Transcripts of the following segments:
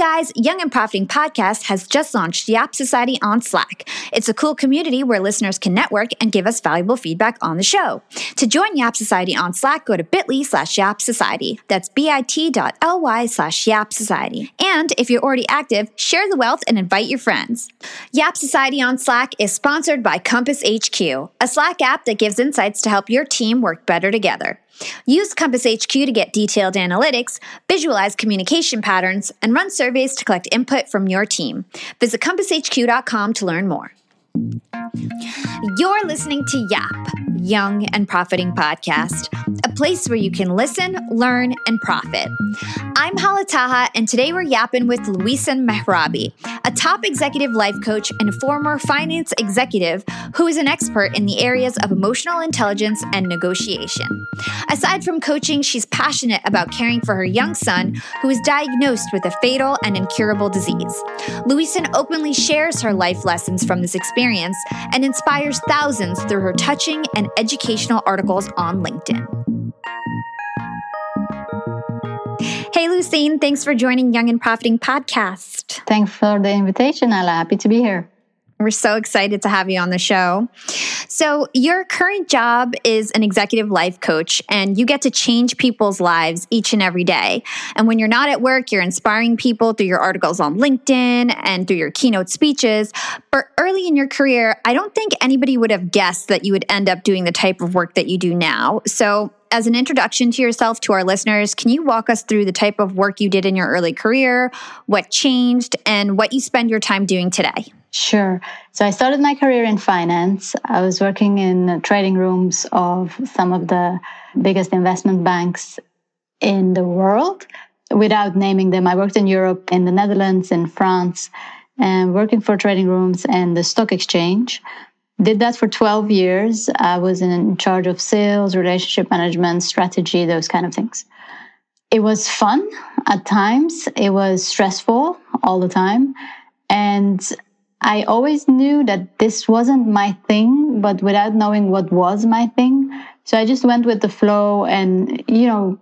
guys, Young and Profiting Podcast has just launched Yap Society on Slack. It's a cool community where listeners can network and give us valuable feedback on the show. To join Yap Society on Slack, go to bit.ly slash Yap Society. That's bit.ly slash Yap Society. And if you're already active, share the wealth and invite your friends. Yap Society on Slack is sponsored by Compass HQ, a Slack app that gives insights to help your team work better together. Use Compass HQ to get detailed analytics, visualize communication patterns, and run surveys to collect input from your team. Visit compasshq.com to learn more. You're listening to YAP, Young and Profiting Podcast, a place where you can listen, learn, and profit. I'm Hala Taha, and today we're yapping with Lousine Mehrabi, a top executive life coach and former finance executive who is an expert in the areas of emotional intelligence and negotiation. Aside from coaching, she's passionate about caring for her young son who is diagnosed with a fatal and incurable disease. Louisin openly shares her life lessons from this experience and inspires thousands through her touching and educational articles on LinkedIn. Hey, Lousine, thanks for joining Young and Profiting Podcast. Thanks for the invitation, Ella. Happy to be here. We're so excited to have you on the show. So, your current job is an executive life coach, and you get to change people's lives each and every day. And when you're not at work, you're inspiring people through your articles on LinkedIn and through your keynote speeches. But early in your career, I don't think anybody would have guessed that you would end up doing the type of work that you do now. So, as an introduction to yourself to our listeners, can you walk us through the type of work you did in your early career, what changed, and what you spend your time doing today? Sure. So I started my career in finance. I was working in trading rooms of some of the biggest investment banks in the world. Without naming them, I worked in Europe, in the Netherlands, in France, and working for trading rooms and the stock exchange. Did that for 12 years. I was in charge of sales, relationship management, strategy, those kind of things. It was fun at times. It was stressful all the time. And I always knew that this wasn't my thing, but without knowing what was my thing. So I just went with the flow and, you know,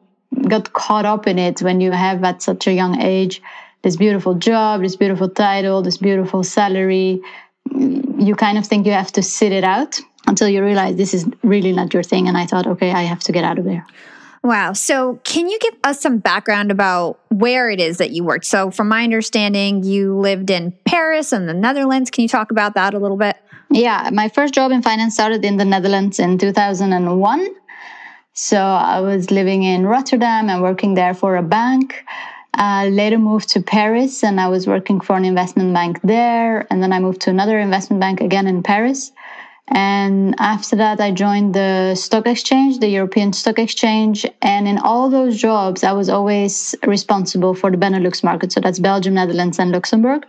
got caught up in it when you have at such a young age this beautiful job, this beautiful title, this beautiful salary. You kind of think you have to sit it out until you realize this is really not your thing. And I thought, okay, I have to get out of there. Wow. So, can you give us some background about where it is that you worked? So, from my understanding, you lived in Paris and the Netherlands. Can you talk about that a little bit? Yeah. My first job in finance started in the Netherlands in 2001. So, I was living in Rotterdam and working there for a bank. Uh, later moved to Paris and I was working for an investment bank there. And then I moved to another investment bank again in Paris. And after that, I joined the stock exchange, the European Stock Exchange. And in all those jobs, I was always responsible for the Benelux market. So that's Belgium, Netherlands, and Luxembourg.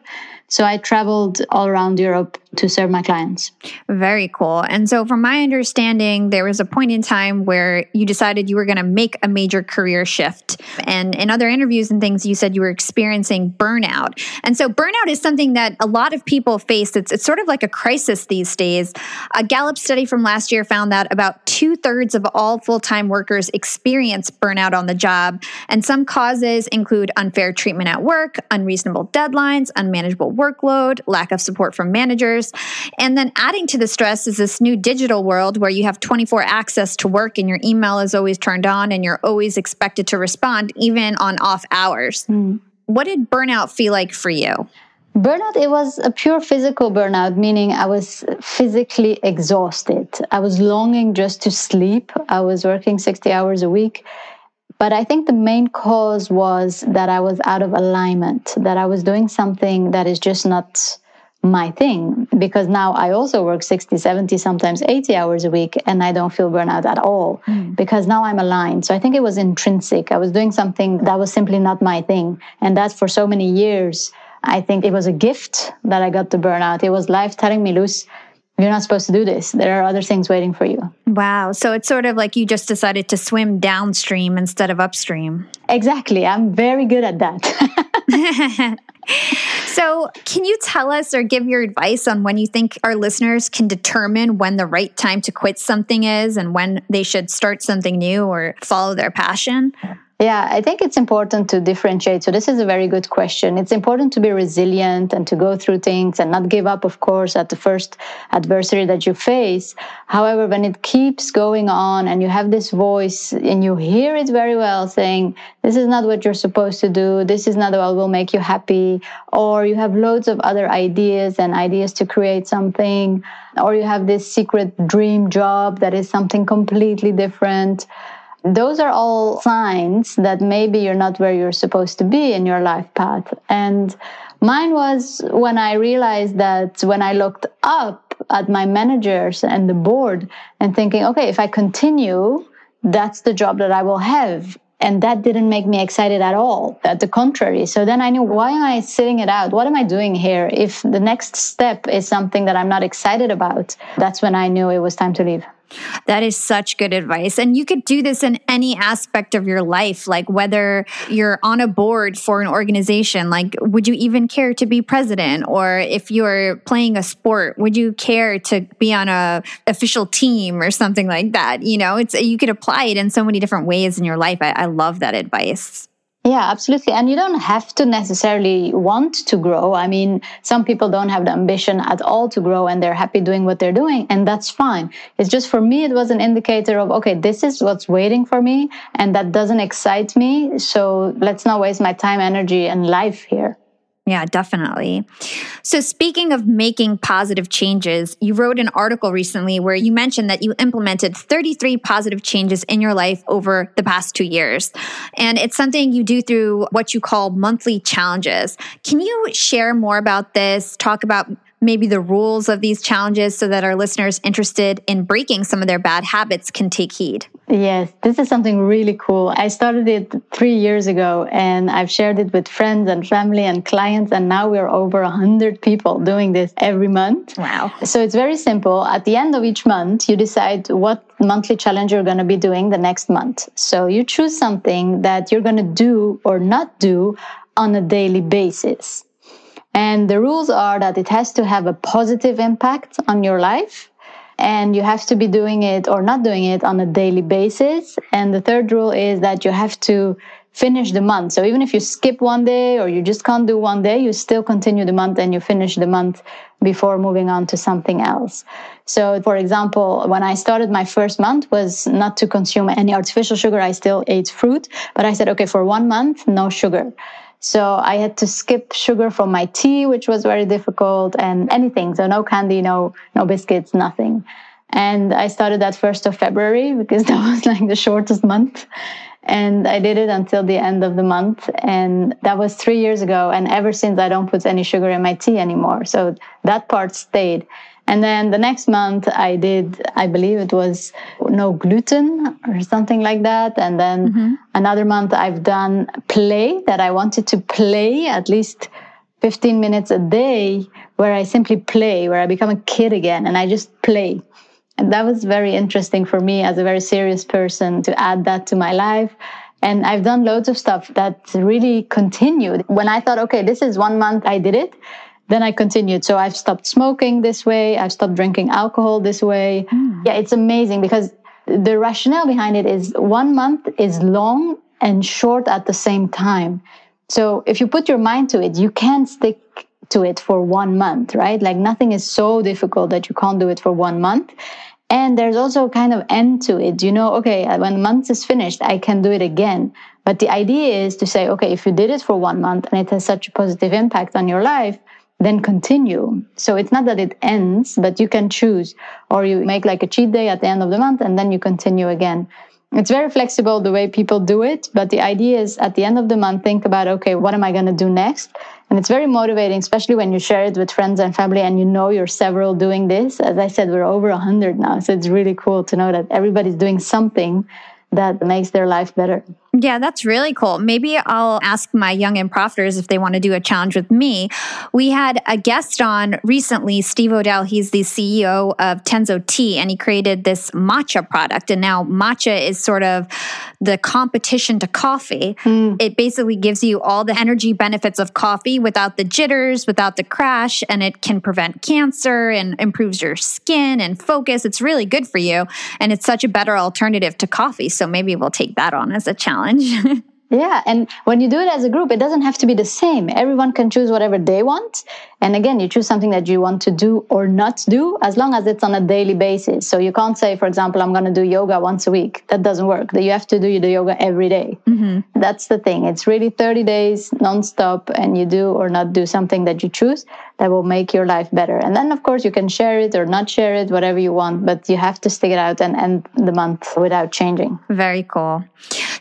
So I traveled all around Europe to serve my clients. Very cool. And so, from my understanding, there was a point in time where you decided you were going to make a major career shift. And in other interviews and things, you said you were experiencing burnout. And so, burnout is something that a lot of people face. It's, it's sort of like a crisis these days. A Gallup study from last year found that about two thirds of all full time workers experience burnout on the job. And some causes include unfair treatment at work, unreasonable deadlines, unmanageable workload, lack of support from managers. And then adding to the stress is this new digital world where you have 24 access to work and your email is always turned on and you're always expected to respond, even on off hours. Mm. What did burnout feel like for you? Burnout, it was a pure physical burnout, meaning I was physically exhausted. I was longing just to sleep. I was working 60 hours a week but I think the main cause was that I was out of alignment, that I was doing something that is just not my thing because now I also work 60, 70, sometimes 80 hours a week and I don't feel burnout at all mm. because now I'm aligned. So I think it was intrinsic. I was doing something that was simply not my thing. And that for so many years, I think it was a gift that I got the burnout. It was life telling me, Luce, you're not supposed to do this. There are other things waiting for you. Wow. So it's sort of like you just decided to swim downstream instead of upstream. Exactly. I'm very good at that. so, can you tell us or give your advice on when you think our listeners can determine when the right time to quit something is and when they should start something new or follow their passion? Yeah, I think it's important to differentiate. So, this is a very good question. It's important to be resilient and to go through things and not give up, of course, at the first adversity that you face. However, when it keeps going on and you have this voice and you hear it very well saying, This is not what you're supposed to do, this is not what will make you happy, or you have loads of other ideas and ideas to create something, or you have this secret dream job that is something completely different those are all signs that maybe you're not where you're supposed to be in your life path. And mine was when I realized that when I looked up at my managers and the board and thinking, okay, if I continue, that's the job that I will have. And that didn't make me excited at all. At the contrary. So then I knew, why am I sitting it out? What am I doing here? If the next step is something that I'm not excited about, that's when I knew it was time to leave. That is such good advice. And you could do this in any aspect of your life, like whether you're on a board for an organization, like would you even care to be president? Or if you're playing a sport, would you care to be on a official team or something like that? You know, it's you could apply it in so many different ways in your life. I, I love that advice. Yeah, absolutely. And you don't have to necessarily want to grow. I mean, some people don't have the ambition at all to grow and they're happy doing what they're doing, and that's fine. It's just for me, it was an indicator of, okay, this is what's waiting for me, and that doesn't excite me. So let's not waste my time, energy, and life here. Yeah, definitely. So, speaking of making positive changes, you wrote an article recently where you mentioned that you implemented 33 positive changes in your life over the past two years. And it's something you do through what you call monthly challenges. Can you share more about this? Talk about maybe the rules of these challenges so that our listeners interested in breaking some of their bad habits can take heed? Yes, this is something really cool. I started it three years ago and I've shared it with friends and family and clients. And now we're over 100 people doing this every month. Wow. So it's very simple. At the end of each month, you decide what monthly challenge you're going to be doing the next month. So you choose something that you're going to do or not do on a daily basis. And the rules are that it has to have a positive impact on your life. And you have to be doing it or not doing it on a daily basis. And the third rule is that you have to finish the month. So even if you skip one day or you just can't do one day, you still continue the month and you finish the month before moving on to something else. So for example, when I started my first month was not to consume any artificial sugar. I still ate fruit, but I said, okay, for one month, no sugar. So I had to skip sugar from my tea, which was very difficult, and anything. So no candy, no no biscuits, nothing. And I started that first of February because that was like the shortest month. And I did it until the end of the month. And that was three years ago. And ever since, I don't put any sugar in my tea anymore. So that part stayed. And then the next month I did, I believe it was no gluten or something like that. And then mm-hmm. another month I've done play that I wanted to play at least 15 minutes a day where I simply play, where I become a kid again and I just play. And that was very interesting for me as a very serious person to add that to my life. And I've done loads of stuff that really continued. When I thought, okay, this is one month I did it, then I continued. So I've stopped smoking this way. I've stopped drinking alcohol this way. Mm. Yeah, it's amazing because the rationale behind it is one month is long and short at the same time. So if you put your mind to it, you can stick to it for one month, right? Like nothing is so difficult that you can't do it for one month. And there's also a kind of end to it. You know, okay, when the month is finished, I can do it again. But the idea is to say, okay, if you did it for one month and it has such a positive impact on your life, then continue. So it's not that it ends, but you can choose, or you make like a cheat day at the end of the month and then you continue again. It's very flexible the way people do it, but the idea is at the end of the month, think about, okay, what am I going to do next? And it's very motivating, especially when you share it with friends and family and you know you're several doing this. As I said, we're over 100 now. So it's really cool to know that everybody's doing something that makes their life better. Yeah, that's really cool. Maybe I'll ask my young and profiters if they want to do a challenge with me. We had a guest on recently, Steve Odell. He's the CEO of Tenzo Tea, and he created this matcha product. And now matcha is sort of the competition to coffee. Mm. It basically gives you all the energy benefits of coffee without the jitters, without the crash, and it can prevent cancer and improves your skin and focus. It's really good for you. And it's such a better alternative to coffee. So maybe we'll take that on as a challenge. Yeah. And when you do it as a group, it doesn't have to be the same. Everyone can choose whatever they want. And again, you choose something that you want to do or not do as long as it's on a daily basis. So you can't say, for example, I'm going to do yoga once a week. That doesn't work. You have to do the yoga every day. Mm-hmm. That's the thing. It's really 30 days nonstop, and you do or not do something that you choose that will make your life better. And then, of course, you can share it or not share it, whatever you want, but you have to stick it out and end the month without changing. Very cool.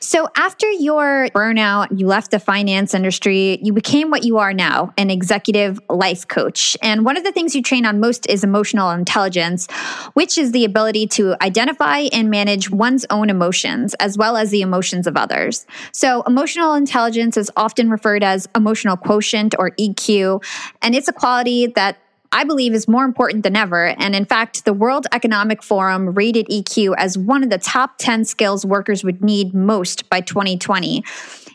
So, after your burnout, you left the finance industry, you became what you are now an executive life coach. And one of the things you train on most is emotional intelligence, which is the ability to identify and manage one's own emotions as well as the emotions of others. So, emotional intelligence is often referred as emotional quotient or EQ, and it's a quality that I believe is more important than ever. And in fact, the World Economic Forum rated EQ as one of the top 10 skills workers would need most by 2020.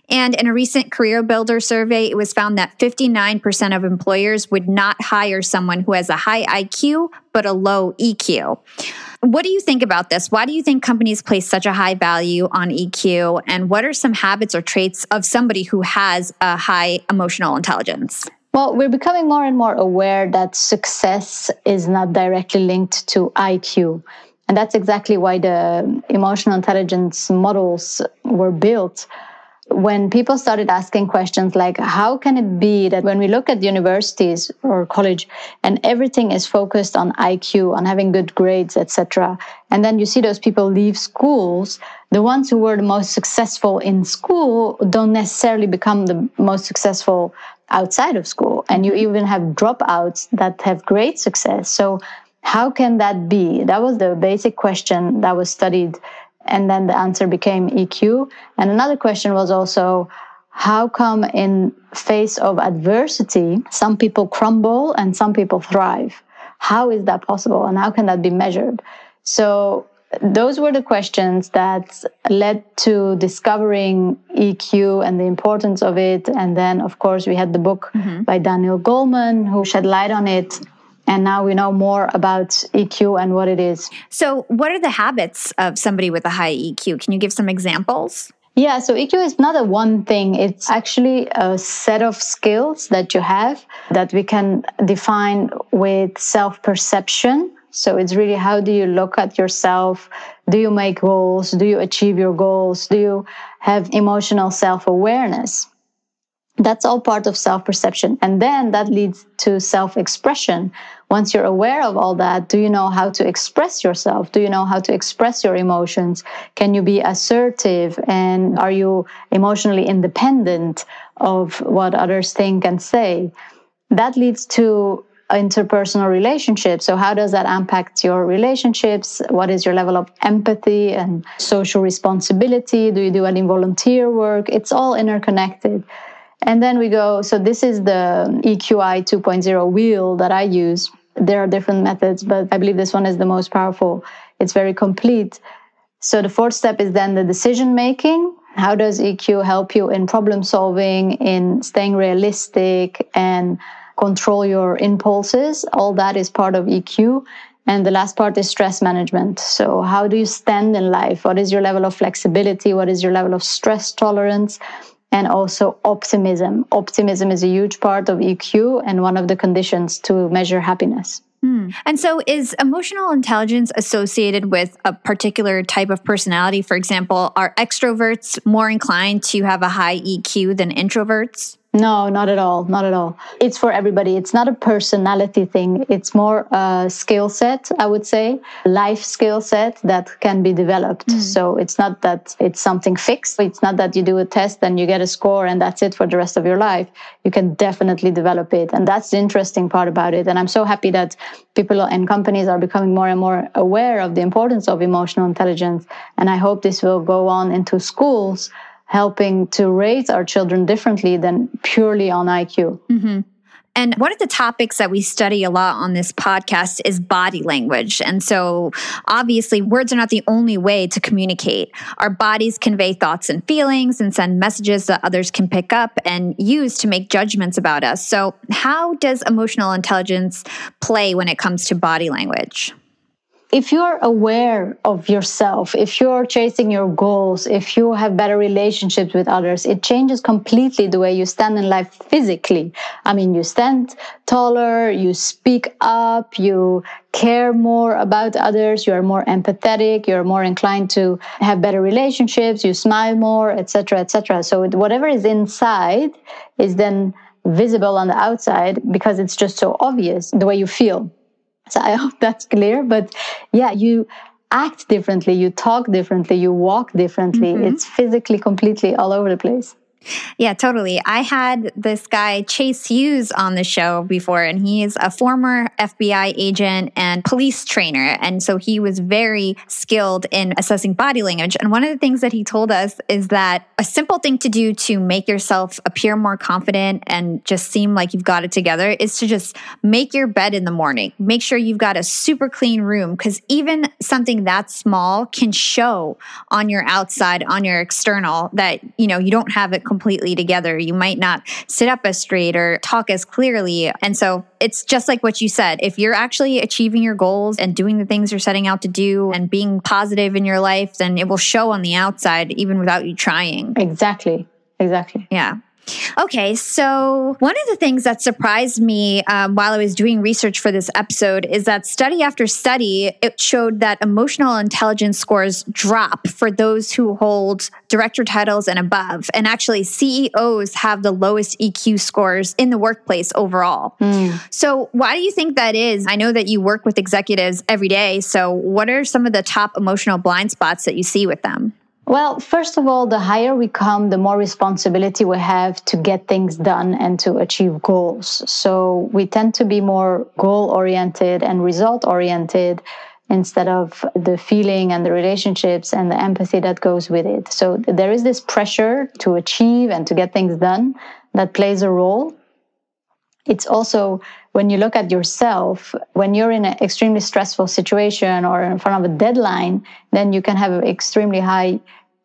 And in a recent career builder survey, it was found that 59% of employers would not hire someone who has a high IQ but a low EQ. What do you think about this? Why do you think companies place such a high value on EQ? And what are some habits or traits of somebody who has a high emotional intelligence? Well, we're becoming more and more aware that success is not directly linked to IQ. And that's exactly why the emotional intelligence models were built. When people started asking questions like, how can it be that when we look at universities or college and everything is focused on IQ, on having good grades, etc., and then you see those people leave schools, the ones who were the most successful in school don't necessarily become the most successful outside of school. And you even have dropouts that have great success. So, how can that be? That was the basic question that was studied. And then the answer became EQ. And another question was also, how come in face of adversity some people crumble and some people thrive how is that possible and how can that be measured so those were the questions that led to discovering EQ and the importance of it. And then, of course, we had the book mm-hmm. by Daniel Goleman who shed light on it. And now we know more about EQ and what it is. So, what are the habits of somebody with a high EQ? Can you give some examples? Yeah, so EQ is not a one thing. It's actually a set of skills that you have that we can define with self perception so it's really how do you look at yourself? Do you make goals? Do you achieve your goals? Do you have emotional self awareness? That's all part of self perception. And then that leads to self expression. Once you're aware of all that, do you know how to express yourself? Do you know how to express your emotions? Can you be assertive? And are you emotionally independent of what others think and say? That leads to interpersonal relationships. So, how does that impact your relationships? What is your level of empathy and social responsibility? Do you do any volunteer work? It's all interconnected. And then we go, so this is the EQI 2.0 wheel that I use. There are different methods, but I believe this one is the most powerful. It's very complete. So the fourth step is then the decision making. How does EQ help you in problem solving, in staying realistic, and control your impulses. All that is part of EQ. And the last part is stress management. So, how do you stand in life? What is your level of flexibility? What is your level of stress tolerance? And also optimism. Optimism is a huge part of EQ and one of the conditions to measure happiness. Hmm. And so, is emotional intelligence associated with a particular type of personality? For example, are extroverts more inclined to have a high EQ than introverts? No, not at all. Not at all. It's for everybody. It's not a personality thing. It's more a skill set, I would say, life skill set that can be developed. Mm. So it's not that it's something fixed. It's not that you do a test and you get a score and that's it for the rest of your life. You can definitely develop it. And that's the interesting part about it. And I'm so happy that people and companies are becoming more and more aware of the importance of emotional intelligence. And I hope this will go on into schools helping to raise our children differently than purely on IQ. Mm-hmm. And one of the topics that we study a lot on this podcast is body language. And so, obviously, words are not the only way to communicate. Our bodies convey thoughts and feelings and send messages that others can pick up and use to make judgments about us. So, how does emotional intelligence play when it comes to body language? If you're aware of yourself, if you're chasing your goals, if you have better relationships with others, it changes completely the way you stand in life physically. I mean, you stand taller, you speak up, you care more about others, you are more empathetic, you're more inclined to have better relationships, you smile more, etc., etc. So whatever is inside is then visible on the outside because it's just so obvious the way you feel. So I hope that's clear. But yeah, you act differently, you talk differently, you walk differently. Mm-hmm. It's physically completely all over the place. Yeah, totally. I had this guy, Chase Hughes, on the show before, and he's a former FBI agent and police trainer. And so he was very skilled in assessing body language. And one of the things that he told us is that a simple thing to do to make yourself appear more confident and just seem like you've got it together is to just make your bed in the morning. Make sure you've got a super clean room because even something that small can show on your outside, on your external, that, you know, you don't have it completely together. You might not sit up as straight or talk as clearly. And so it's just like what you said. If you're actually achieving your goals and doing the things you're setting out to do and being positive in your life, then it will show on the outside even without you trying. Exactly. Exactly. Yeah. Okay, so one of the things that surprised me um, while I was doing research for this episode is that study after study it showed that emotional intelligence scores drop for those who hold director titles and above, and actually CEOs have the lowest EQ scores in the workplace overall. Mm. So, why do you think that is? I know that you work with executives every day. So, what are some of the top emotional blind spots that you see with them? Well, first of all, the higher we come, the more responsibility we have to get things done and to achieve goals. So we tend to be more goal oriented and result oriented instead of the feeling and the relationships and the empathy that goes with it. So there is this pressure to achieve and to get things done that plays a role. It's also when you look at yourself, when you're in an extremely stressful situation or in front of a deadline, then you can have an extremely high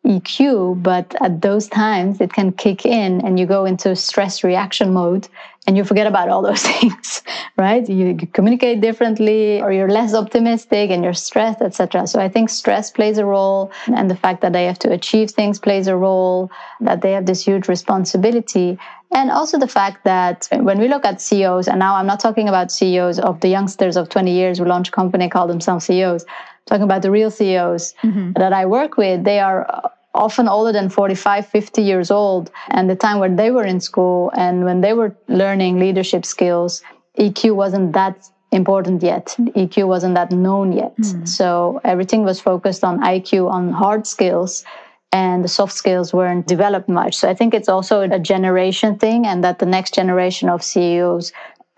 EQ, but at those times it can kick in and you go into stress reaction mode and you forget about all those things, right? You, communicate differently or you're less optimistic and you're stressed, etc. So I think stress plays a role and the fact that they have to achieve things plays a role, that they have this huge responsibility. And also the fact that when we look at CEOs, and now I'm not talking about CEOs of the youngsters of 20 years who launch a company, call themselves CEOs, talking about the real CEOs mm-hmm. that I work with, they are often older than 45, 50 years old. And the time when they were in school and when they were learning leadership skills, EQ wasn't that important yet. EQ wasn't that known yet. Mm. So everything was focused on IQ, on hard skills and the soft skills weren't developed much. So I think it's also a generation thing, and that the next generation of CEOs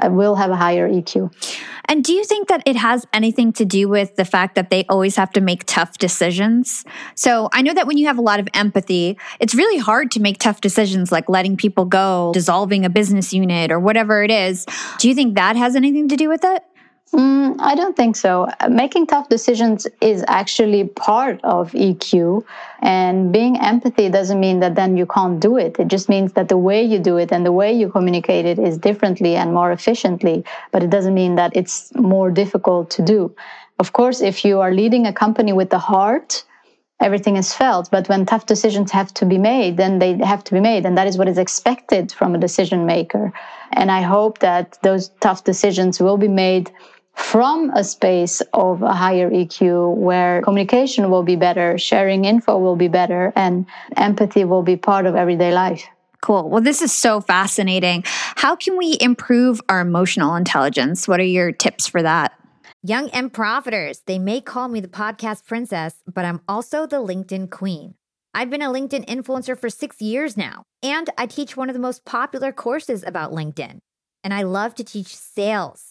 will have a higher EQ. And do you think that it has anything to do with the fact that they always have to make tough decisions? So I know that when you have a lot of empathy, it's really hard to make tough decisions like letting people go, dissolving a business unit, or whatever it is. Do you think that has anything to do with it? Mm, I don't think so. Making tough decisions is actually part of EQ. And being empathy doesn't mean that then you can't do it. It just means that the way you do it and the way you communicate it is differently and more efficiently. But it doesn't mean that it's more difficult to do. Of course, if you are leading a company with the heart, everything is felt. But when tough decisions have to be made, then they have to be made. And that is what is expected from a decision maker. And I hope that those tough decisions will be made from a space of a higher EQ where communication will be better, sharing info will be better, and empathy will be part of everyday life. Cool. Well, this is so fascinating. How can we improve our emotional intelligence? What are your tips for that? Young and profiters, they may call me the podcast princess, but I'm also the LinkedIn queen. I've been a LinkedIn influencer for six years now, and I teach one of the most popular courses about LinkedIn. And I love to teach sales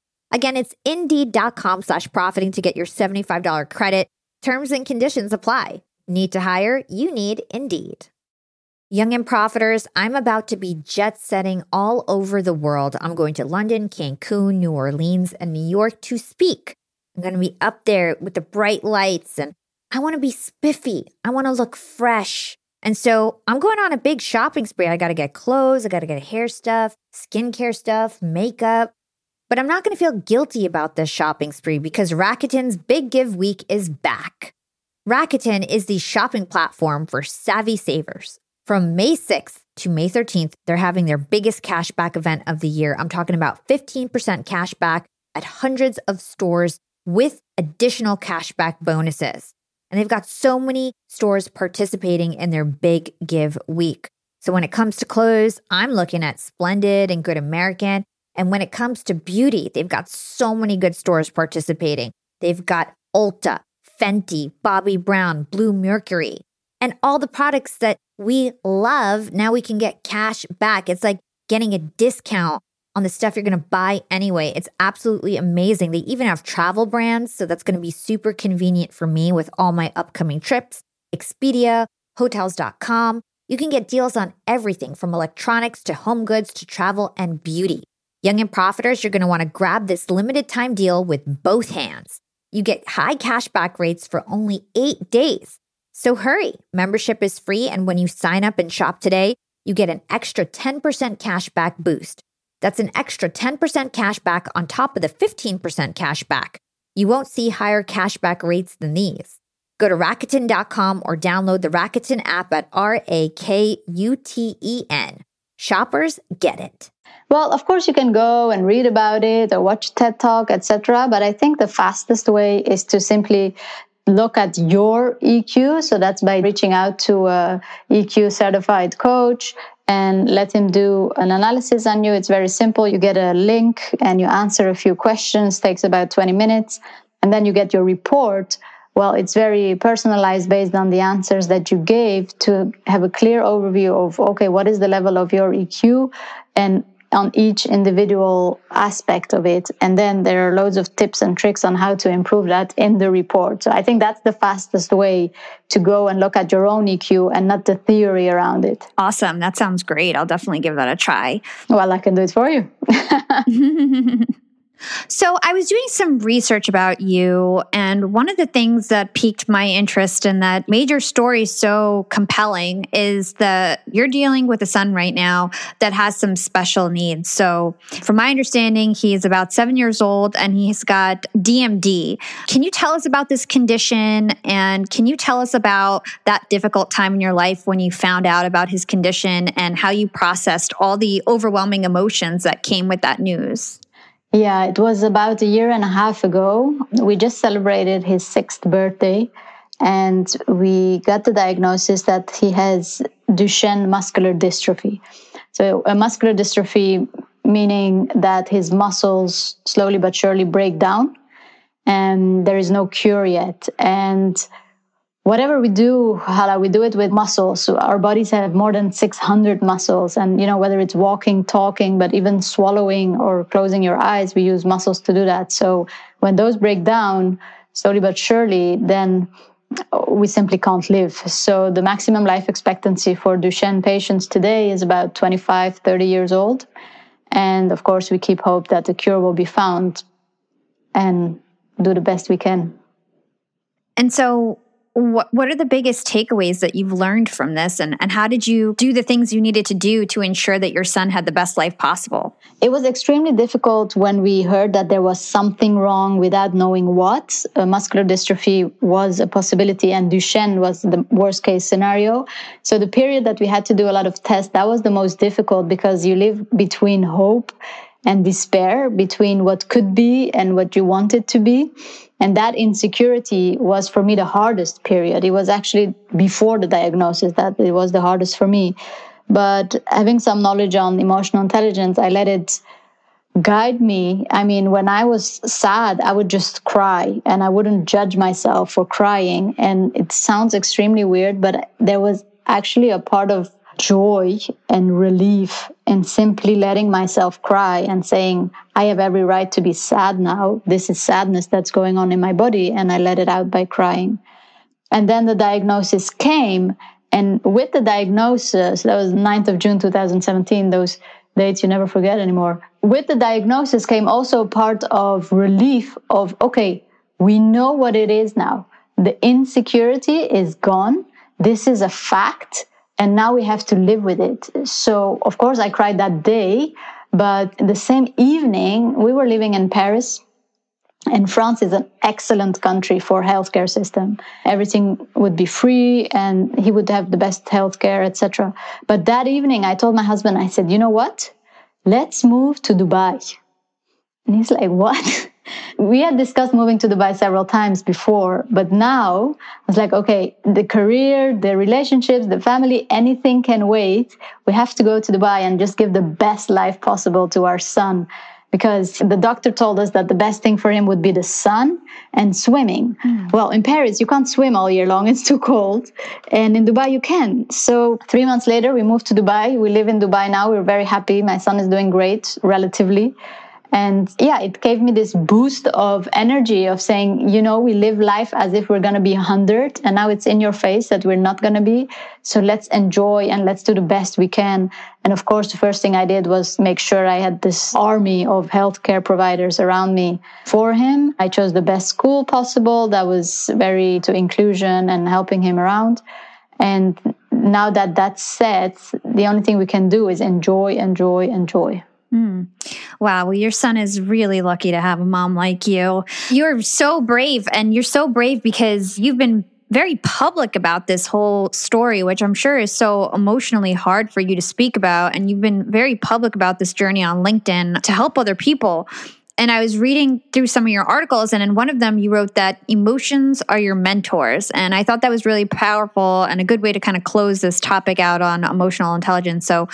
Again, it's indeed.com slash profiting to get your $75 credit. Terms and conditions apply. Need to hire? You need Indeed. Young and Profiters, I'm about to be jet setting all over the world. I'm going to London, Cancun, New Orleans, and New York to speak I'm going to be up there with the bright lights and I want to be spiffy. I want to look fresh. And so I'm going on a big shopping spree. I got to get clothes, I got to get hair stuff, skincare stuff, makeup. But I'm not going to feel guilty about this shopping spree because Rakuten's Big Give Week is back. Rakuten is the shopping platform for savvy savers. From May 6th to May 13th, they're having their biggest cashback event of the year. I'm talking about 15% cashback at hundreds of stores with additional cashback bonuses. And they've got so many stores participating in their big give week. So when it comes to clothes, I'm looking at Splendid and Good American. And when it comes to beauty, they've got so many good stores participating. They've got Ulta, Fenty, Bobbi Brown, Blue Mercury, and all the products that we love. Now we can get cash back. It's like getting a discount on the stuff you're going to buy anyway. It's absolutely amazing. They even have travel brands, so that's going to be super convenient for me with all my upcoming trips. Expedia, hotels.com. You can get deals on everything from electronics to home goods to travel and beauty. Young and profiters, you're going to want to grab this limited time deal with both hands. You get high cashback rates for only eight days. So hurry. Membership is free, and when you sign up and shop today, you get an extra 10% cashback boost. That's an extra 10% cashback on top of the 15% cashback. You won't see higher cashback rates than these. Go to Rakuten.com or download the Rakuten app at R A K U T E N. Shoppers get it. Well, of course, you can go and read about it or watch TED Talk, etc. But I think the fastest way is to simply look at your EQ. So that's by reaching out to a EQ certified coach and let him do an analysis on you. It's very simple. You get a link and you answer a few questions, takes about 20 minutes, and then you get your report. Well, it's very personalized based on the answers that you gave to have a clear overview of okay, what is the level of your EQ and on each individual aspect of it. And then there are loads of tips and tricks on how to improve that in the report. So I think that's the fastest way to go and look at your own EQ and not the theory around it. Awesome. That sounds great. I'll definitely give that a try. Well, I can do it for you. So, I was doing some research about you, and one of the things that piqued my interest and that made your story so compelling is that you're dealing with a son right now that has some special needs. So, from my understanding, he is about seven years old and he's got DMD. Can you tell us about this condition? And can you tell us about that difficult time in your life when you found out about his condition and how you processed all the overwhelming emotions that came with that news? Yeah, it was about a year and a half ago. We just celebrated his sixth birthday, and we got the diagnosis that he has Duchenne muscular dystrophy. So, a muscular dystrophy meaning that his muscles slowly but surely break down, and there is no cure yet. And whatever we do hala we do it with muscles. So our bodies have more than 600 muscles and you know whether it's walking talking but even swallowing or closing your eyes we use muscles to do that. So when those break down slowly but surely then we simply can't live. So the maximum life expectancy for duchenne patients today is about 25 30 years old. And of course we keep hope that the cure will be found and do the best we can. And so what what are the biggest takeaways that you've learned from this? And, and how did you do the things you needed to do to ensure that your son had the best life possible? It was extremely difficult when we heard that there was something wrong without knowing what. Uh, muscular dystrophy was a possibility and duchenne was the worst case scenario. So the period that we had to do a lot of tests that was the most difficult because you live between hope and despair between what could be and what you want it to be and that insecurity was for me the hardest period. It was actually before the diagnosis that it was the hardest for me. But having some knowledge on emotional intelligence, I let it guide me. I mean, when I was sad, I would just cry and I wouldn't judge myself for crying. And it sounds extremely weird, but there was actually a part of joy and relief in simply letting myself cry and saying, I have every right to be sad now. This is sadness that's going on in my body. And I let it out by crying. And then the diagnosis came. And with the diagnosis, that was 9th of June 2017, those dates you never forget anymore. With the diagnosis came also part of relief of, okay, we know what it is now. The insecurity is gone. This is a fact and now we have to live with it. So, of course, I cried that day, but the same evening, we were living in Paris. And France is an excellent country for healthcare system. Everything would be free and he would have the best healthcare, etc. But that evening I told my husband, I said, you know what? Let's move to Dubai. And he's like, what? we had discussed moving to Dubai several times before, but now I was like, okay, the career, the relationships, the family, anything can wait. We have to go to Dubai and just give the best life possible to our son. Because the doctor told us that the best thing for him would be the sun and swimming. Mm. Well, in Paris, you can't swim all year long, it's too cold. And in Dubai, you can. So, three months later, we moved to Dubai. We live in Dubai now. We're very happy. My son is doing great, relatively. And yeah, it gave me this boost of energy of saying, you know, we live life as if we're going to be 100 and now it's in your face that we're not going to be. So let's enjoy and let's do the best we can. And of course, the first thing I did was make sure I had this army of healthcare providers around me for him. I chose the best school possible that was very to inclusion and helping him around. And now that that's set, the only thing we can do is enjoy, enjoy, enjoy. Mm. Wow. Well, your son is really lucky to have a mom like you. You're so brave, and you're so brave because you've been very public about this whole story, which I'm sure is so emotionally hard for you to speak about. And you've been very public about this journey on LinkedIn to help other people. And I was reading through some of your articles, and in one of them, you wrote that emotions are your mentors. And I thought that was really powerful and a good way to kind of close this topic out on emotional intelligence. So,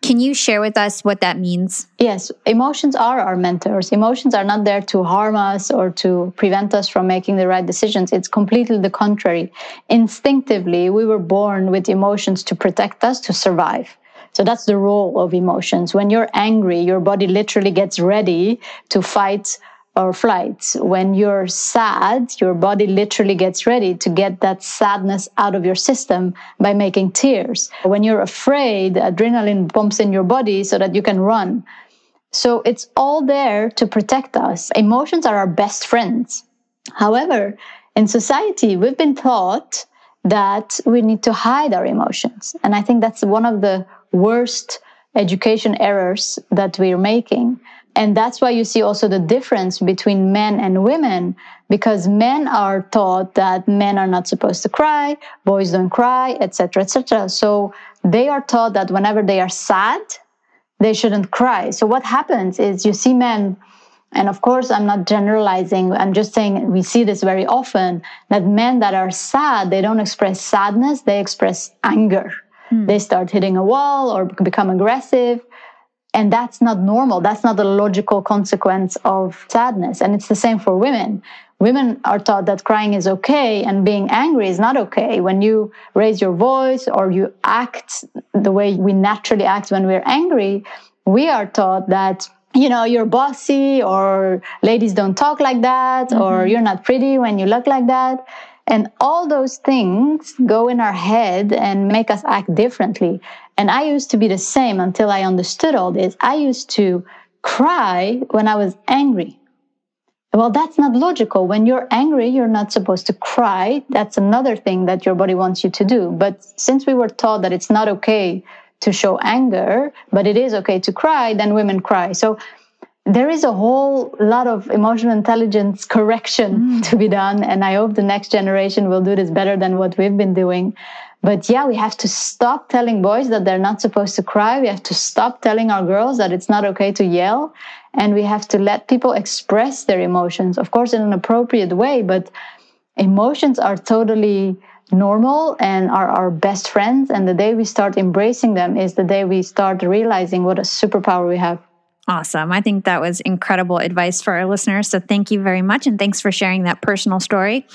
can you share with us what that means? Yes, emotions are our mentors. Emotions are not there to harm us or to prevent us from making the right decisions. It's completely the contrary. Instinctively, we were born with emotions to protect us, to survive. So that's the role of emotions. When you're angry, your body literally gets ready to fight or flight. When you're sad, your body literally gets ready to get that sadness out of your system by making tears. When you're afraid, adrenaline pumps in your body so that you can run. So it's all there to protect us. Emotions are our best friends. However, in society, we've been taught that we need to hide our emotions. And I think that's one of the worst education errors that we're making. And that's why you see also the difference between men and women, because men are taught that men are not supposed to cry, boys don't cry, etc., etc. So they are taught that whenever they are sad, they shouldn't cry. So what happens is you see men, and of course I'm not generalizing, I'm just saying we see this very often, that men that are sad, they don't express sadness, they express anger. Hmm. They start hitting a wall or become aggressive. And that's not normal. That's not a logical consequence of sadness. And it's the same for women. Women are taught that crying is okay and being angry is not okay. When you raise your voice or you act the way we naturally act when we're angry, we are taught that you know you're bossy or ladies don't talk like that mm-hmm. or you're not pretty when you look like that and all those things go in our head and make us act differently. And I used to be the same until I understood all this. I used to cry when I was angry. Well, that's not logical. When you're angry, you're not supposed to cry. That's another thing that your body wants you to do. But since we were taught that it's not okay to show anger, but it is okay to cry, then women cry. So there is a whole lot of emotional intelligence correction mm. to be done. And I hope the next generation will do this better than what we've been doing. But yeah, we have to stop telling boys that they're not supposed to cry. We have to stop telling our girls that it's not okay to yell. And we have to let people express their emotions, of course, in an appropriate way. But emotions are totally normal and are our best friends. And the day we start embracing them is the day we start realizing what a superpower we have. Awesome. I think that was incredible advice for our listeners. So thank you very much. And thanks for sharing that personal story.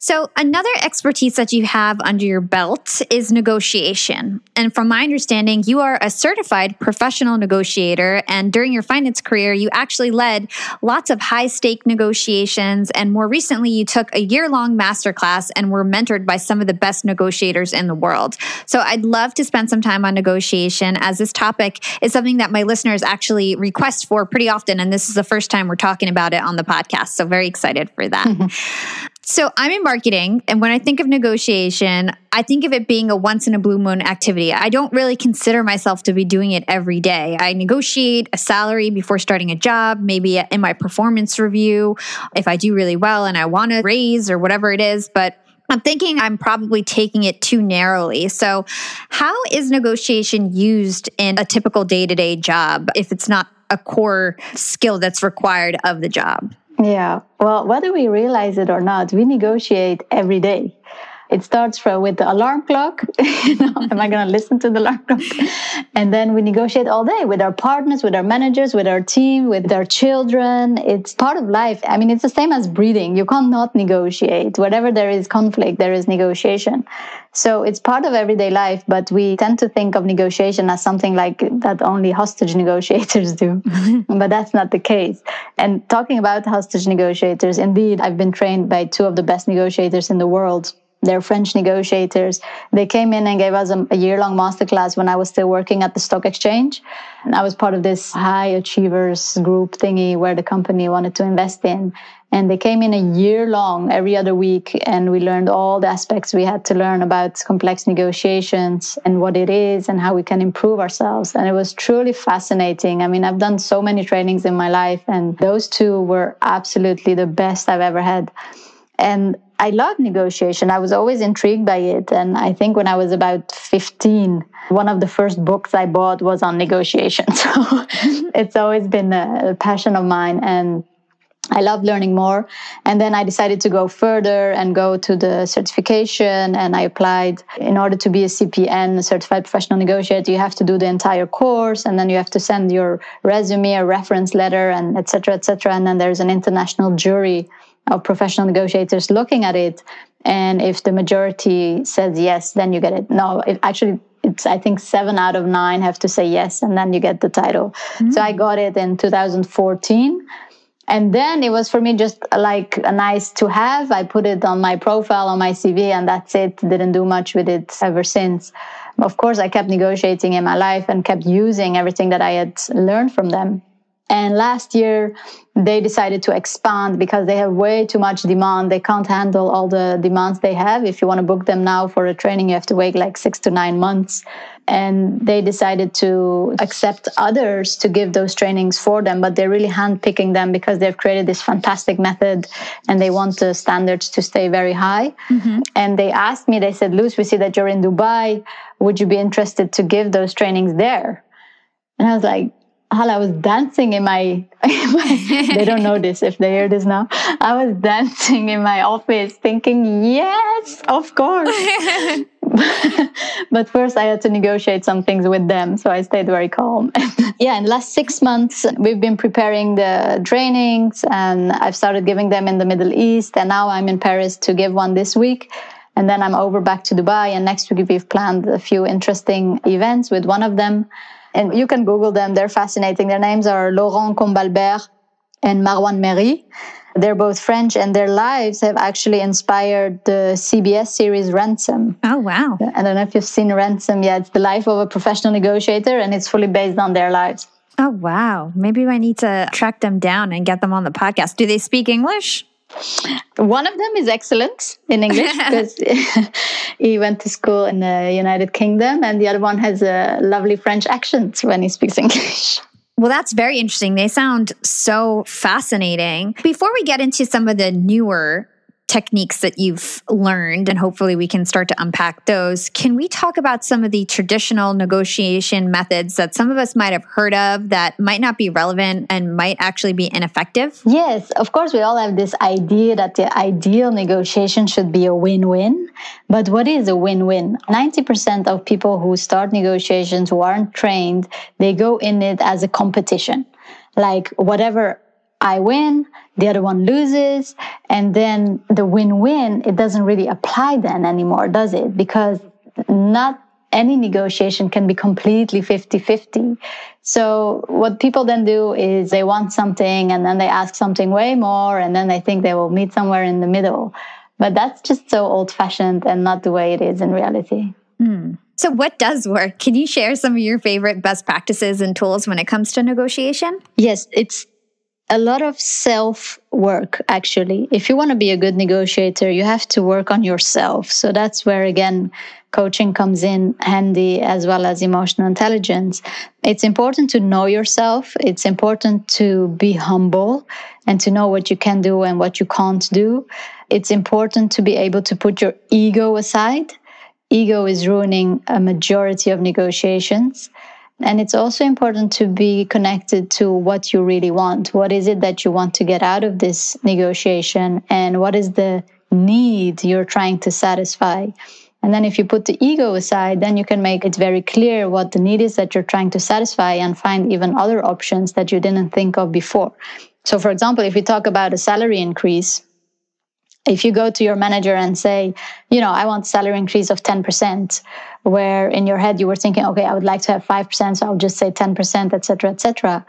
So, another expertise that you have under your belt is negotiation. And from my understanding, you are a certified professional negotiator. And during your finance career, you actually led lots of high stake negotiations. And more recently, you took a year long masterclass and were mentored by some of the best negotiators in the world. So, I'd love to spend some time on negotiation as this topic is something that my listeners actually request for pretty often. And this is the first time we're talking about it on the podcast. So, very excited for that. So I'm in marketing. And when I think of negotiation, I think of it being a once in a blue moon activity. I don't really consider myself to be doing it every day. I negotiate a salary before starting a job, maybe in my performance review, if I do really well and I want to raise or whatever it is. But I'm thinking I'm probably taking it too narrowly. So, how is negotiation used in a typical day to day job if it's not a core skill that's required of the job? Yeah. Well, whether we realize it or not, we negotiate every day. It starts from with the alarm clock. you know, am I going to listen to the alarm clock? And then we negotiate all day with our partners, with our managers, with our team, with our children. It's part of life. I mean, it's the same as breathing. You can't not negotiate. Wherever there is conflict, there is negotiation. So it's part of everyday life, but we tend to think of negotiation as something like that only hostage negotiators do. but that's not the case. And talking about hostage negotiators, indeed, I've been trained by two of the best negotiators in the world they're French negotiators. They came in and gave us a, a year long masterclass when I was still working at the stock exchange. And I was part of this high achievers group thingy where the company wanted to invest in. And they came in a year long every other week. And we learned all the aspects we had to learn about complex negotiations and what it is and how we can improve ourselves. And it was truly fascinating. I mean, I've done so many trainings in my life, and those two were absolutely the best I've ever had. And I love negotiation. I was always intrigued by it. And I think when I was about 15, one of the first books I bought was on negotiation. So mm-hmm. it's always been a passion of mine. And I love learning more. And then I decided to go further and go to the certification. And I applied in order to be a CPN, a certified professional negotiator, you have to do the entire course. And then you have to send your resume, a reference letter, and et cetera, et cetera. And then there's an international jury of professional negotiators looking at it. And if the majority says yes, then you get it. No, it actually, it's I think seven out of nine have to say yes, and then you get the title. Mm-hmm. So I got it in 2014 and then it was for me just like a nice to have. I put it on my profile on my CV and that's it. Didn't do much with it ever since. Of course, I kept negotiating in my life and kept using everything that I had learned from them. And last year, they decided to expand because they have way too much demand. They can't handle all the demands they have. If you want to book them now for a training, you have to wait like six to nine months and they decided to accept others to give those trainings for them but they're really handpicking them because they've created this fantastic method and they want the standards to stay very high mm-hmm. and they asked me they said luz we see that you're in dubai would you be interested to give those trainings there and i was like Hal, I was dancing in my, in my, they don't know this if they hear this now. I was dancing in my office thinking, yes, of course. but first I had to negotiate some things with them. So I stayed very calm. yeah, in the last six months, we've been preparing the trainings and I've started giving them in the Middle East. And now I'm in Paris to give one this week. And then I'm over back to Dubai. And next week, we've planned a few interesting events with one of them. And you can Google them. They're fascinating. Their names are Laurent Combalbert and Marwan Mery. They're both French, and their lives have actually inspired the CBS series Ransom. Oh, wow. I don't know if you've seen Ransom yet. It's the life of a professional negotiator, and it's fully based on their lives. Oh, wow. Maybe I need to track them down and get them on the podcast. Do they speak English? One of them is excellent in English because he went to school in the United Kingdom, and the other one has a lovely French accent when he speaks English. Well, that's very interesting. They sound so fascinating. Before we get into some of the newer techniques that you've learned, and hopefully we can start to unpack those. Can we talk about some of the traditional negotiation methods that some of us might have heard of that might not be relevant and might actually be ineffective? Yes, of course, we all have this idea that the ideal negotiation should be a win win. But what is a win win? 90% of people who start negotiations who aren't trained, they go in it as a competition. Like whatever I win, the other one loses, and then the win win, it doesn't really apply then anymore, does it? Because not any negotiation can be completely 50 50. So, what people then do is they want something and then they ask something way more, and then they think they will meet somewhere in the middle. But that's just so old fashioned and not the way it is in reality. Mm. So, what does work? Can you share some of your favorite best practices and tools when it comes to negotiation? Yes, it's a lot of self work actually. If you want to be a good negotiator you have to work on yourself. So that's where again coaching comes in handy as well as emotional intelligence. It's important to know yourself. It's important to be humble and to know what you can do and what you can't do. It's important to be able to put your ego aside. Ego is ruining a majority of negotiations and it's also important to be connected to what you really want. What is it that you want to get out of this negotiation? And what is the need you're trying to satisfy? And then if you put the ego aside, then you can make it very clear what the need is that you're trying to satisfy and find even other options that you didn't think of before. So, for example, if we talk about a salary increase, if you go to your manager and say, you know, I want salary increase of 10%, where in your head you were thinking, okay, I would like to have 5%, so I'll just say 10%, et cetera, et cetera.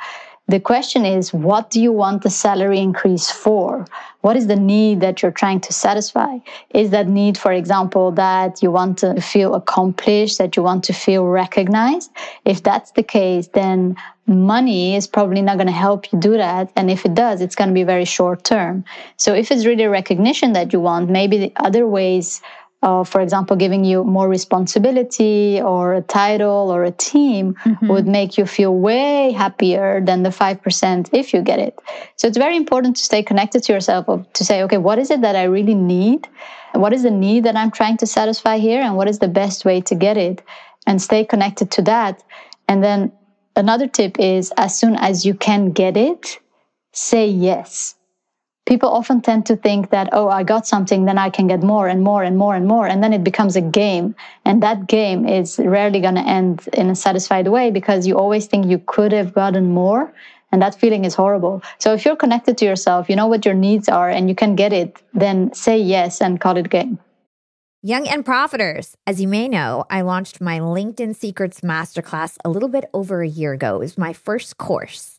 The question is, what do you want the salary increase for? What is the need that you're trying to satisfy? Is that need, for example, that you want to feel accomplished, that you want to feel recognized? If that's the case, then money is probably not going to help you do that. And if it does, it's going to be very short term. So if it's really recognition that you want, maybe the other ways of, for example, giving you more responsibility or a title or a team mm-hmm. would make you feel way happier than the 5% if you get it. So it's very important to stay connected to yourself to say, okay, what is it that I really need? What is the need that I'm trying to satisfy here? And what is the best way to get it? And stay connected to that. And then another tip is as soon as you can get it, say yes people often tend to think that, oh, I got something, then I can get more and more and more and more. And then it becomes a game. And that game is rarely going to end in a satisfied way because you always think you could have gotten more. And that feeling is horrible. So if you're connected to yourself, you know what your needs are and you can get it, then say yes and call it game. Young and Profiters. As you may know, I launched my LinkedIn Secrets Masterclass a little bit over a year ago. It was my first course.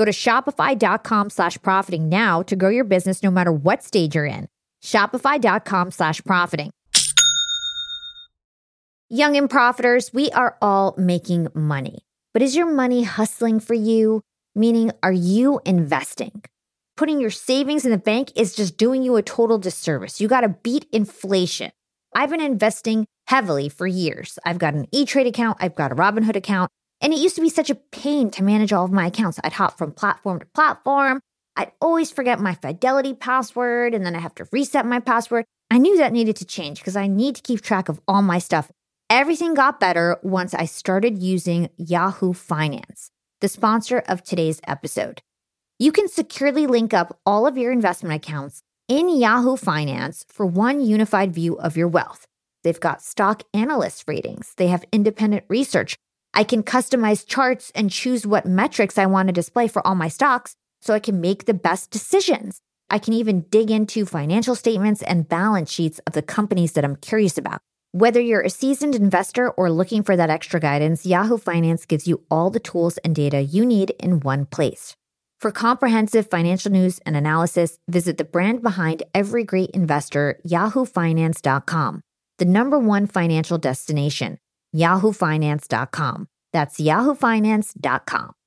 Go to shopify.com slash profiting now to grow your business no matter what stage you're in. Shopify.com slash profiting. Young and profiters, we are all making money. But is your money hustling for you? Meaning, are you investing? Putting your savings in the bank is just doing you a total disservice. You got to beat inflation. I've been investing heavily for years. I've got an E Trade account, I've got a Robinhood account, and it used to be such a pain to manage all of my accounts. I'd hop from platform to platform. I'd always forget my Fidelity password and then I have to reset my password. I knew that needed to change because I need to keep track of all my stuff. Everything got better once I started using Yahoo Finance, the sponsor of today's episode. You can securely link up all of your investment accounts in Yahoo Finance for one unified view of your wealth. They've got stock analyst ratings, they have independent research, I can customize charts and choose what metrics I want to display for all my stocks so I can make the best decisions. I can even dig into financial statements and balance sheets of the companies that I'm curious about. Whether you're a seasoned investor or looking for that extra guidance, Yahoo Finance gives you all the tools and data you need in one place. For comprehensive financial news and analysis, visit the brand behind every great investor, yahoofinance.com, the number one financial destination yahoofinance.com. That's yahoofinance.com.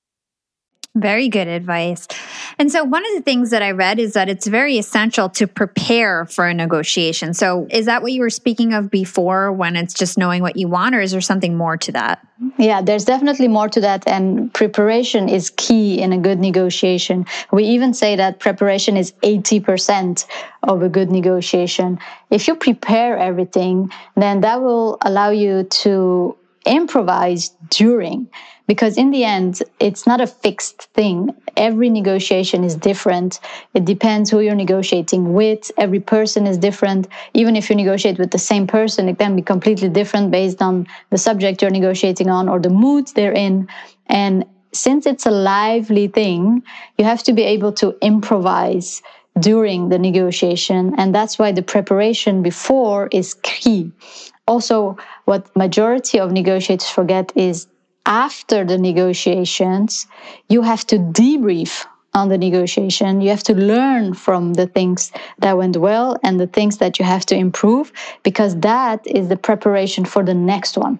Very good advice. And so, one of the things that I read is that it's very essential to prepare for a negotiation. So, is that what you were speaking of before when it's just knowing what you want, or is there something more to that? Yeah, there's definitely more to that. And preparation is key in a good negotiation. We even say that preparation is 80% of a good negotiation. If you prepare everything, then that will allow you to improvise during because in the end it's not a fixed thing. Every negotiation is different. It depends who you're negotiating with. Every person is different. Even if you negotiate with the same person it can be completely different based on the subject you're negotiating on or the mood they're in. And since it's a lively thing you have to be able to improvise during the negotiation. And that's why the preparation before is key. Also, what majority of negotiators forget is after the negotiations, you have to debrief on the negotiation. You have to learn from the things that went well and the things that you have to improve because that is the preparation for the next one.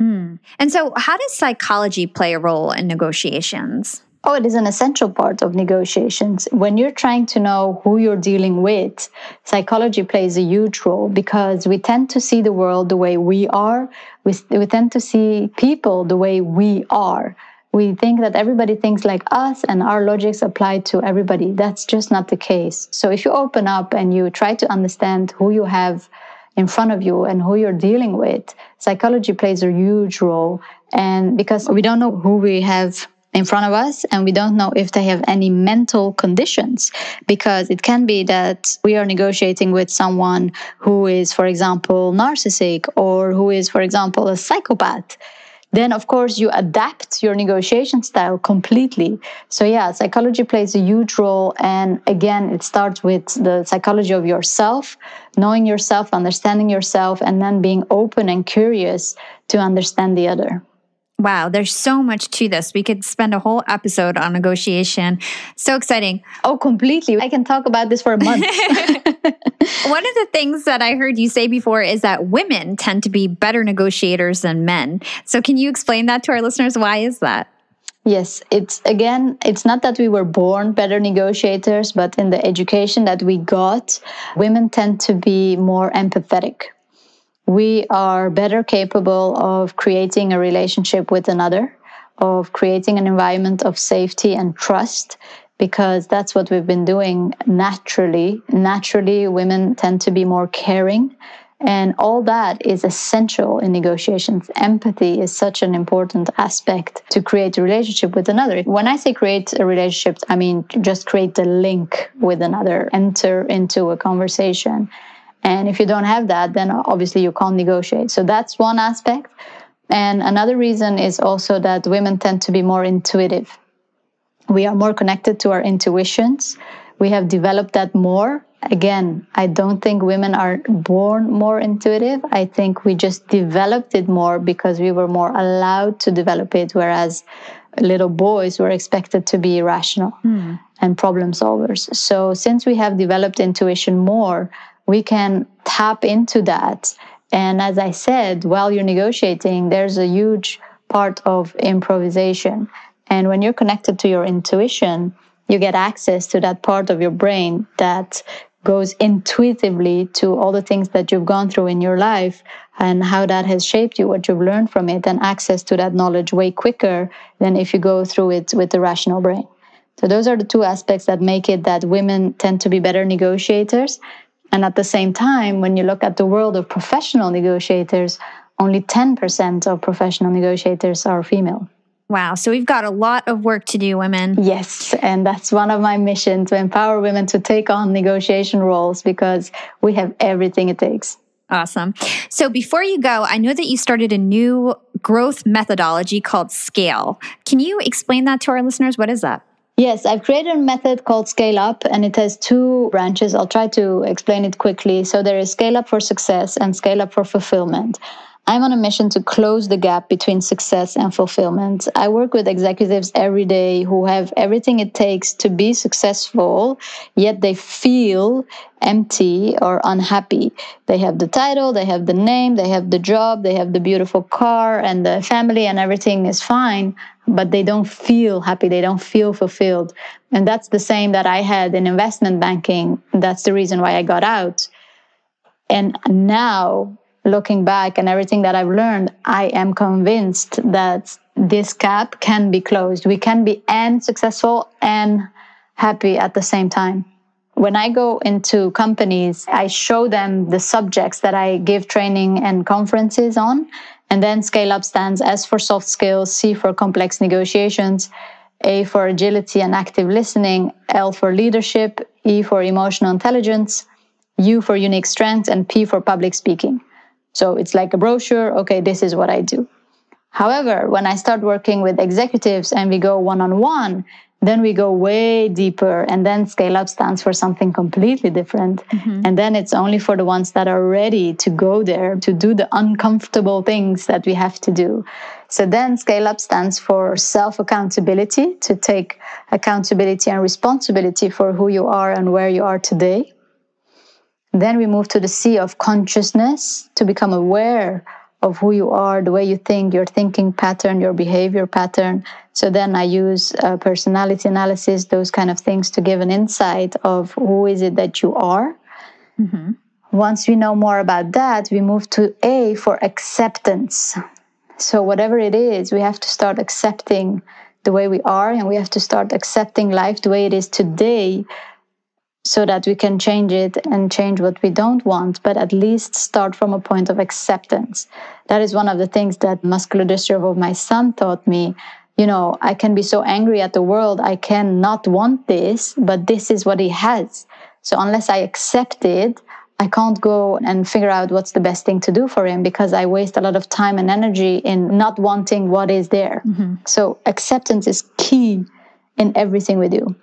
Mm. And so, how does psychology play a role in negotiations? Oh, it is an essential part of negotiations. When you're trying to know who you're dealing with, psychology plays a huge role because we tend to see the world the way we are. We, we tend to see people the way we are. We think that everybody thinks like us and our logics apply to everybody. That's just not the case. So if you open up and you try to understand who you have in front of you and who you're dealing with, psychology plays a huge role. And because we don't know who we have in front of us and we don't know if they have any mental conditions because it can be that we are negotiating with someone who is for example narcissistic or who is for example a psychopath. Then of course you adapt your negotiation style completely. So yeah psychology plays a huge role and again it starts with the psychology of yourself knowing yourself understanding yourself and then being open and curious to understand the other Wow, there's so much to this. We could spend a whole episode on negotiation. So exciting. Oh, completely. I can talk about this for a month. One of the things that I heard you say before is that women tend to be better negotiators than men. So, can you explain that to our listeners? Why is that? Yes, it's again, it's not that we were born better negotiators, but in the education that we got, women tend to be more empathetic we are better capable of creating a relationship with another, of creating an environment of safety and trust, because that's what we've been doing naturally. Naturally, women tend to be more caring. And all that is essential in negotiations. Empathy is such an important aspect to create a relationship with another. When I say create a relationship, I mean just create the link with another, enter into a conversation. And if you don't have that, then obviously you can't negotiate. So that's one aspect. And another reason is also that women tend to be more intuitive. We are more connected to our intuitions. We have developed that more. Again, I don't think women are born more intuitive. I think we just developed it more because we were more allowed to develop it, whereas little boys were expected to be rational mm. and problem solvers. So, since we have developed intuition more, we can tap into that. And as I said, while you're negotiating, there's a huge part of improvisation. And when you're connected to your intuition, you get access to that part of your brain that goes intuitively to all the things that you've gone through in your life and how that has shaped you, what you've learned from it, and access to that knowledge way quicker than if you go through it with the rational brain. So, those are the two aspects that make it that women tend to be better negotiators and at the same time, when you look at the world of professional negotiators, only 10% of professional negotiators are female. Wow. So we've got a lot of work to do, women. Yes. And that's one of my missions to empower women to take on negotiation roles because we have everything it takes. Awesome. So before you go, I know that you started a new growth methodology called Scale. Can you explain that to our listeners? What is that? Yes, I've created a method called Scale Up, and it has two branches. I'll try to explain it quickly. So there is Scale Up for Success and Scale Up for Fulfillment. I'm on a mission to close the gap between success and fulfillment. I work with executives every day who have everything it takes to be successful, yet they feel empty or unhappy. They have the title, they have the name, they have the job, they have the beautiful car and the family, and everything is fine, but they don't feel happy, they don't feel fulfilled. And that's the same that I had in investment banking. That's the reason why I got out. And now looking back and everything that I've learned, I am convinced that this gap can be closed. We can be and successful and happy at the same time. When I go into companies, I show them the subjects that I give training and conferences on. And then scale up stands S for soft skills, C for complex negotiations, A for agility and active listening, L for leadership, E for emotional intelligence, U for unique strengths, and P for public speaking. So it's like a brochure. Okay, this is what I do. However, when I start working with executives and we go one on one, Then we go way deeper, and then scale up stands for something completely different. Mm-hmm. And then it's only for the ones that are ready to go there to do the uncomfortable things that we have to do. So then scale up stands for self accountability, to take accountability and responsibility for who you are and where you are today. Then we move to the C of consciousness, to become aware of who you are, the way you think, your thinking pattern, your behavior pattern. So then I use uh, personality analysis, those kind of things to give an insight of who is it that you are. Mm-hmm. Once we know more about that, we move to A for acceptance. So, whatever it is, we have to start accepting the way we are and we have to start accepting life the way it is today so that we can change it and change what we don't want, but at least start from a point of acceptance. That is one of the things that muscular dystrophy of my son taught me. You know, I can be so angry at the world, I can not want this, but this is what he has. So unless I accept it, I can't go and figure out what's the best thing to do for him because I waste a lot of time and energy in not wanting what is there. Mm-hmm. So acceptance is key in everything we do.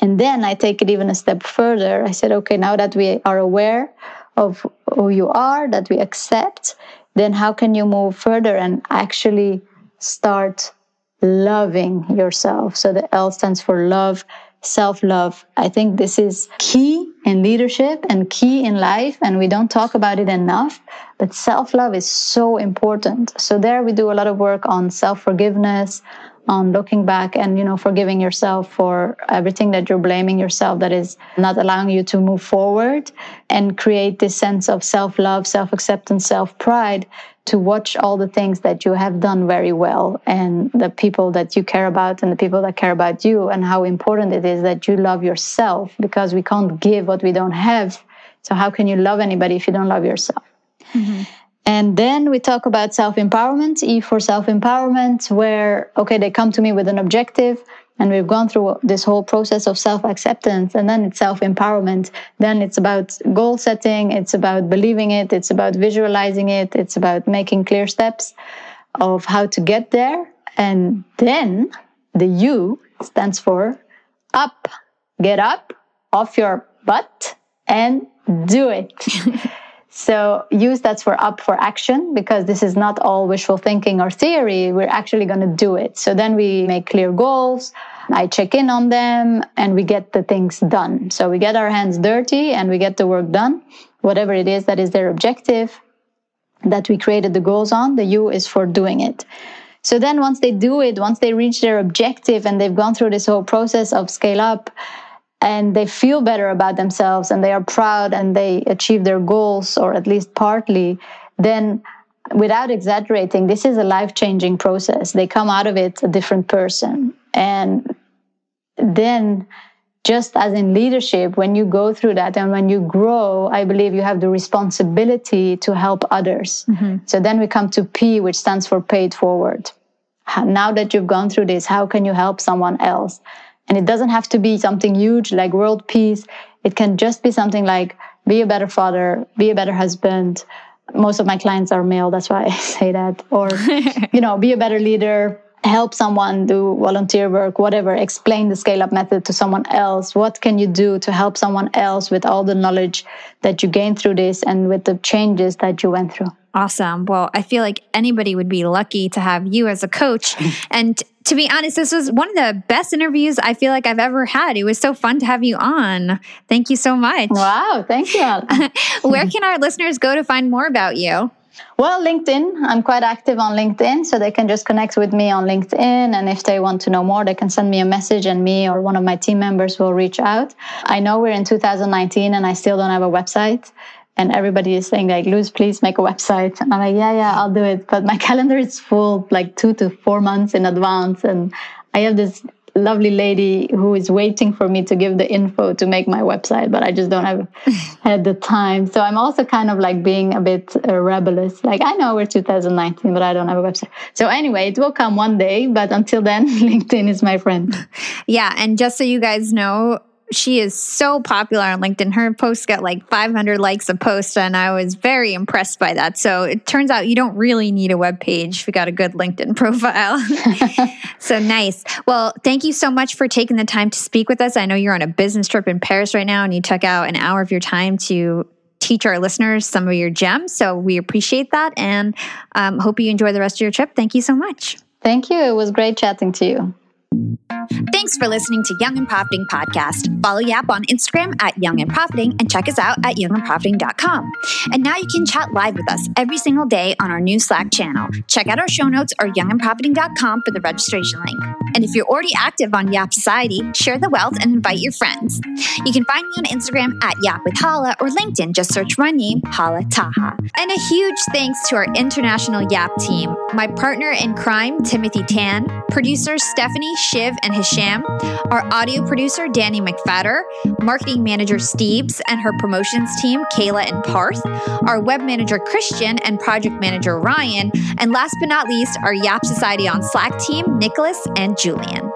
And then I take it even a step further. I said, okay, now that we are aware of who you are, that we accept, then how can you move further and actually start loving yourself? So the L stands for love, self love. I think this is key in leadership and key in life, and we don't talk about it enough. But self love is so important. So there we do a lot of work on self forgiveness, on looking back and you know forgiving yourself for everything that you're blaming yourself that is not allowing you to move forward and create this sense of self-love self-acceptance self-pride to watch all the things that you have done very well and the people that you care about and the people that care about you and how important it is that you love yourself because we can't give what we don't have so how can you love anybody if you don't love yourself mm-hmm. And then we talk about self empowerment, E for self empowerment, where, okay, they come to me with an objective and we've gone through this whole process of self acceptance and then it's self empowerment. Then it's about goal setting, it's about believing it, it's about visualizing it, it's about making clear steps of how to get there. And then the U stands for up, get up off your butt and do it. So use that for up for action because this is not all wishful thinking or theory. We're actually going to do it. So then we make clear goals. I check in on them and we get the things done. So we get our hands dirty and we get the work done, whatever it is that is their objective that we created the goals on. The U is for doing it. So then once they do it, once they reach their objective and they've gone through this whole process of scale up, and they feel better about themselves and they are proud and they achieve their goals or at least partly, then without exaggerating, this is a life changing process. They come out of it a different person. And then, just as in leadership, when you go through that and when you grow, I believe you have the responsibility to help others. Mm-hmm. So then we come to P, which stands for paid forward. Now that you've gone through this, how can you help someone else? And it doesn't have to be something huge like world peace. It can just be something like be a better father, be a better husband. Most of my clients are male, that's why I say that. Or, you know, be a better leader, help someone do volunteer work, whatever, explain the scale up method to someone else. What can you do to help someone else with all the knowledge that you gained through this and with the changes that you went through? Awesome. Well, I feel like anybody would be lucky to have you as a coach. and to be honest, this was one of the best interviews I feel like I've ever had. It was so fun to have you on. Thank you so much. Wow. Thank you. Where can our listeners go to find more about you? Well, LinkedIn. I'm quite active on LinkedIn, so they can just connect with me on LinkedIn. And if they want to know more, they can send me a message, and me or one of my team members will reach out. I know we're in 2019 and I still don't have a website and everybody is saying like luz please make a website. And i'm like yeah yeah i'll do it. But my calendar is full like two to four months in advance. And i have this lovely lady who is waiting for me to give the info to make my website but i just don't have had the time. So i'm also kind of like being a bit uh, rebellious. Like i know we're 2019 but i don't have a website. So anyway it will come one day but until then linkedin is my friend. Yeah and just so you guys know she is so popular on LinkedIn. Her posts got like 500 likes a post, and I was very impressed by that. So it turns out you don't really need a web page if you got a good LinkedIn profile. so nice. Well, thank you so much for taking the time to speak with us. I know you're on a business trip in Paris right now, and you took out an hour of your time to teach our listeners some of your gems. So we appreciate that, and um, hope you enjoy the rest of your trip. Thank you so much. Thank you. It was great chatting to you. Thanks for listening to Young and Profiting Podcast. Follow Yap on Instagram at Young and Profiting and check us out at youngandprofiting.com. And now you can chat live with us every single day on our new Slack channel. Check out our show notes or youngandprofiting.com for the registration link. And if you're already active on Yap Society, share the wealth and invite your friends. You can find me on Instagram at Yap with Hala or LinkedIn. Just search my name, Hala Taha. And a huge thanks to our international Yap team, my partner in crime, Timothy Tan, producer Stephanie, Shiv, and Hisham, our audio producer, Danny McFatter, marketing manager, Steves, and her promotions team, Kayla and Parth, our web manager, Christian, and project manager, Ryan, and last but not least, our Yap Society on Slack team, Nicholas and Julian.